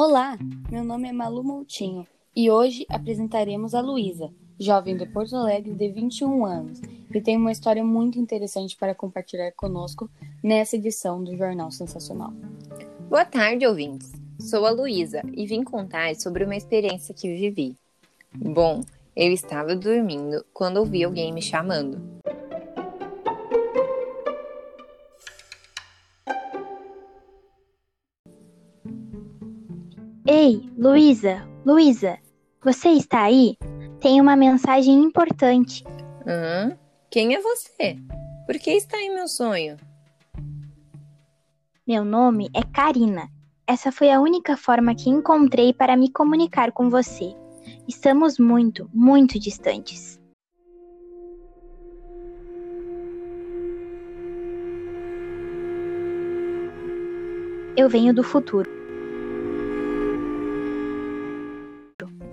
Olá, meu nome é Malu Moutinho e hoje apresentaremos a Luísa, jovem de Porto Alegre de 21 anos, que tem uma história muito interessante para compartilhar conosco nessa edição do Jornal Sensacional. Boa tarde, ouvintes. Sou a Luísa e vim contar sobre uma experiência que vivi. Bom, eu estava dormindo quando ouvi alguém me chamando. Ei, Luísa, Luísa, você está aí? Tem uma mensagem importante. Hã? Quem é você? Por que está em meu sonho? Meu nome é Karina. Essa foi a única forma que encontrei para me comunicar com você. Estamos muito, muito distantes. Eu venho do futuro.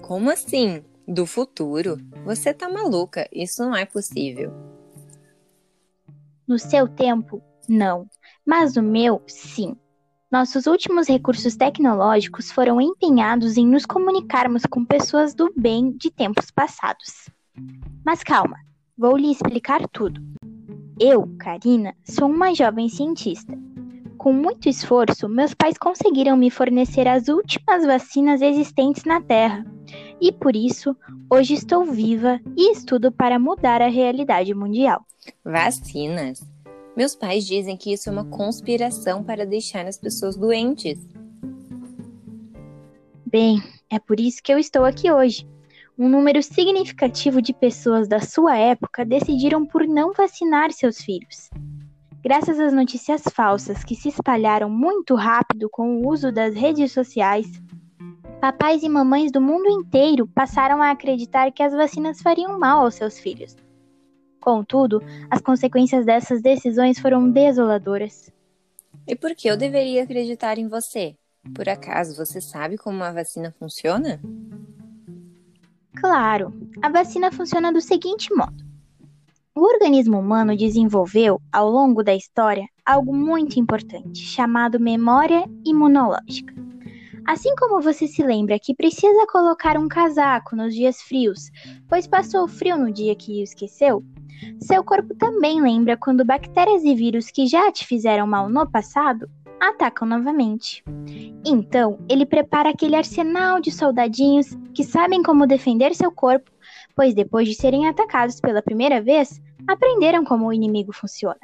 Como assim? Do futuro? Você tá maluca, isso não é possível. No seu tempo, não. Mas no meu, sim. Nossos últimos recursos tecnológicos foram empenhados em nos comunicarmos com pessoas do bem de tempos passados. Mas calma, vou lhe explicar tudo. Eu, Karina, sou uma jovem cientista. Com muito esforço, meus pais conseguiram me fornecer as últimas vacinas existentes na Terra e por isso hoje estou viva e estudo para mudar a realidade mundial. Vacinas? Meus pais dizem que isso é uma conspiração para deixar as pessoas doentes. Bem, é por isso que eu estou aqui hoje. Um número significativo de pessoas da sua época decidiram por não vacinar seus filhos. Graças às notícias falsas que se espalharam muito rápido com o uso das redes sociais, Papais e mamães do mundo inteiro passaram a acreditar que as vacinas fariam mal aos seus filhos. Contudo, as consequências dessas decisões foram desoladoras. E por que eu deveria acreditar em você? Por acaso você sabe como uma vacina funciona? Claro, a vacina funciona do seguinte modo: o organismo humano desenvolveu, ao longo da história, algo muito importante, chamado memória imunológica. Assim como você se lembra que precisa colocar um casaco nos dias frios, pois passou frio no dia que o esqueceu, seu corpo também lembra quando bactérias e vírus que já te fizeram mal no passado atacam novamente. Então, ele prepara aquele arsenal de soldadinhos que sabem como defender seu corpo, pois depois de serem atacados pela primeira vez, aprenderam como o inimigo funciona.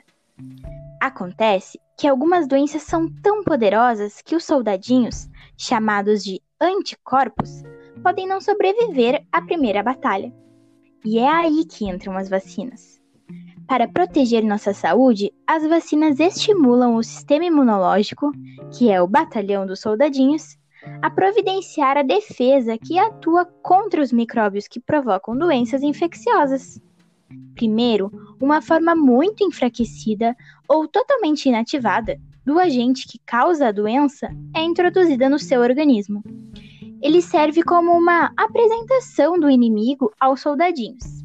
Acontece que algumas doenças são tão poderosas que os soldadinhos, chamados de anticorpos, podem não sobreviver à primeira batalha. E é aí que entram as vacinas. Para proteger nossa saúde, as vacinas estimulam o sistema imunológico, que é o batalhão dos soldadinhos, a providenciar a defesa que atua contra os micróbios que provocam doenças infecciosas. Primeiro, uma forma muito enfraquecida ou totalmente inativada do agente que causa a doença é introduzida no seu organismo. Ele serve como uma apresentação do inimigo aos soldadinhos.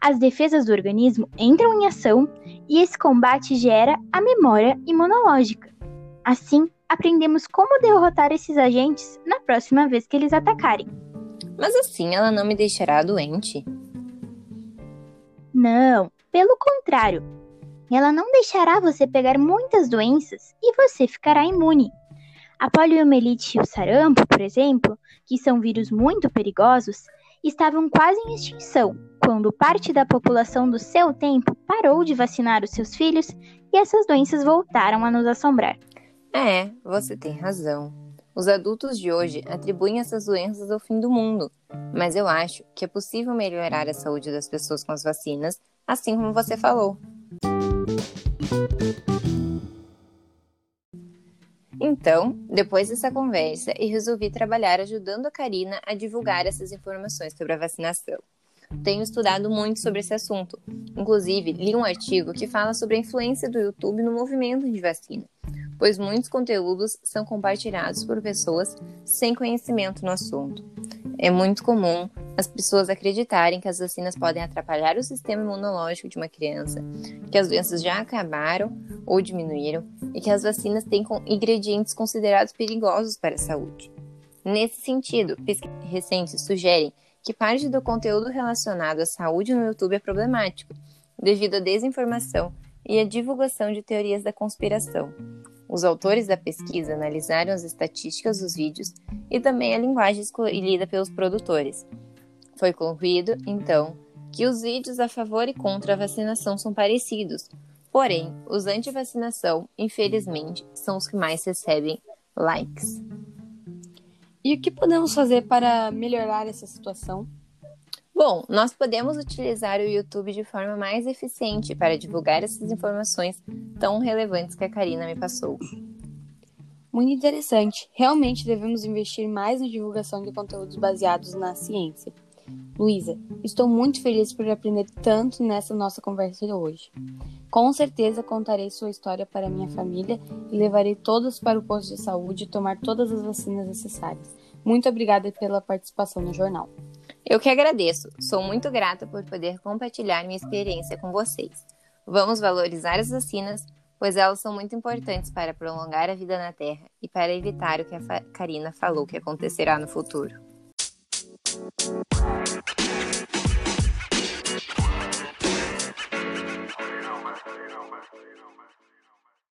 As defesas do organismo entram em ação e esse combate gera a memória imunológica. Assim, aprendemos como derrotar esses agentes na próxima vez que eles atacarem. Mas assim ela não me deixará doente? Não, pelo contrário. Ela não deixará você pegar muitas doenças e você ficará imune. A poliomielite e o sarampo, por exemplo, que são vírus muito perigosos, estavam quase em extinção quando parte da população do seu tempo parou de vacinar os seus filhos e essas doenças voltaram a nos assombrar. É, você tem razão. Os adultos de hoje atribuem essas doenças ao fim do mundo, mas eu acho que é possível melhorar a saúde das pessoas com as vacinas, assim como você falou. Então, depois dessa conversa, eu resolvi trabalhar ajudando a Karina a divulgar essas informações sobre a vacinação. Tenho estudado muito sobre esse assunto. Inclusive, li um artigo que fala sobre a influência do YouTube no movimento de vacina, pois muitos conteúdos são compartilhados por pessoas sem conhecimento no assunto. É muito comum as pessoas acreditarem que as vacinas podem atrapalhar o sistema imunológico de uma criança, que as doenças já acabaram ou diminuíram e que as vacinas têm ingredientes considerados perigosos para a saúde. Nesse sentido, pesquisas recentes sugerem que parte do conteúdo relacionado à saúde no YouTube é problemático, devido à desinformação e à divulgação de teorias da conspiração. Os autores da pesquisa analisaram as estatísticas dos vídeos e também a linguagem escolhida pelos produtores. Foi concluído, então, que os vídeos a favor e contra a vacinação são parecidos, porém, os anti-vacinação, infelizmente, são os que mais recebem likes. E o que podemos fazer para melhorar essa situação? Bom, nós podemos utilizar o YouTube de forma mais eficiente para divulgar essas informações tão relevantes que a Karina me passou. Muito interessante. Realmente devemos investir mais na divulgação de conteúdos baseados na ciência. Luísa, estou muito feliz por aprender tanto nessa nossa conversa de hoje. Com certeza contarei sua história para minha família e levarei todos para o posto de saúde e tomar todas as vacinas necessárias. Muito obrigada pela participação no jornal. Eu que agradeço. Sou muito grata por poder compartilhar minha experiência com vocês. Vamos valorizar as vacinas, pois elas são muito importantes para prolongar a vida na Terra e para evitar o que a Karina falou que acontecerá no futuro.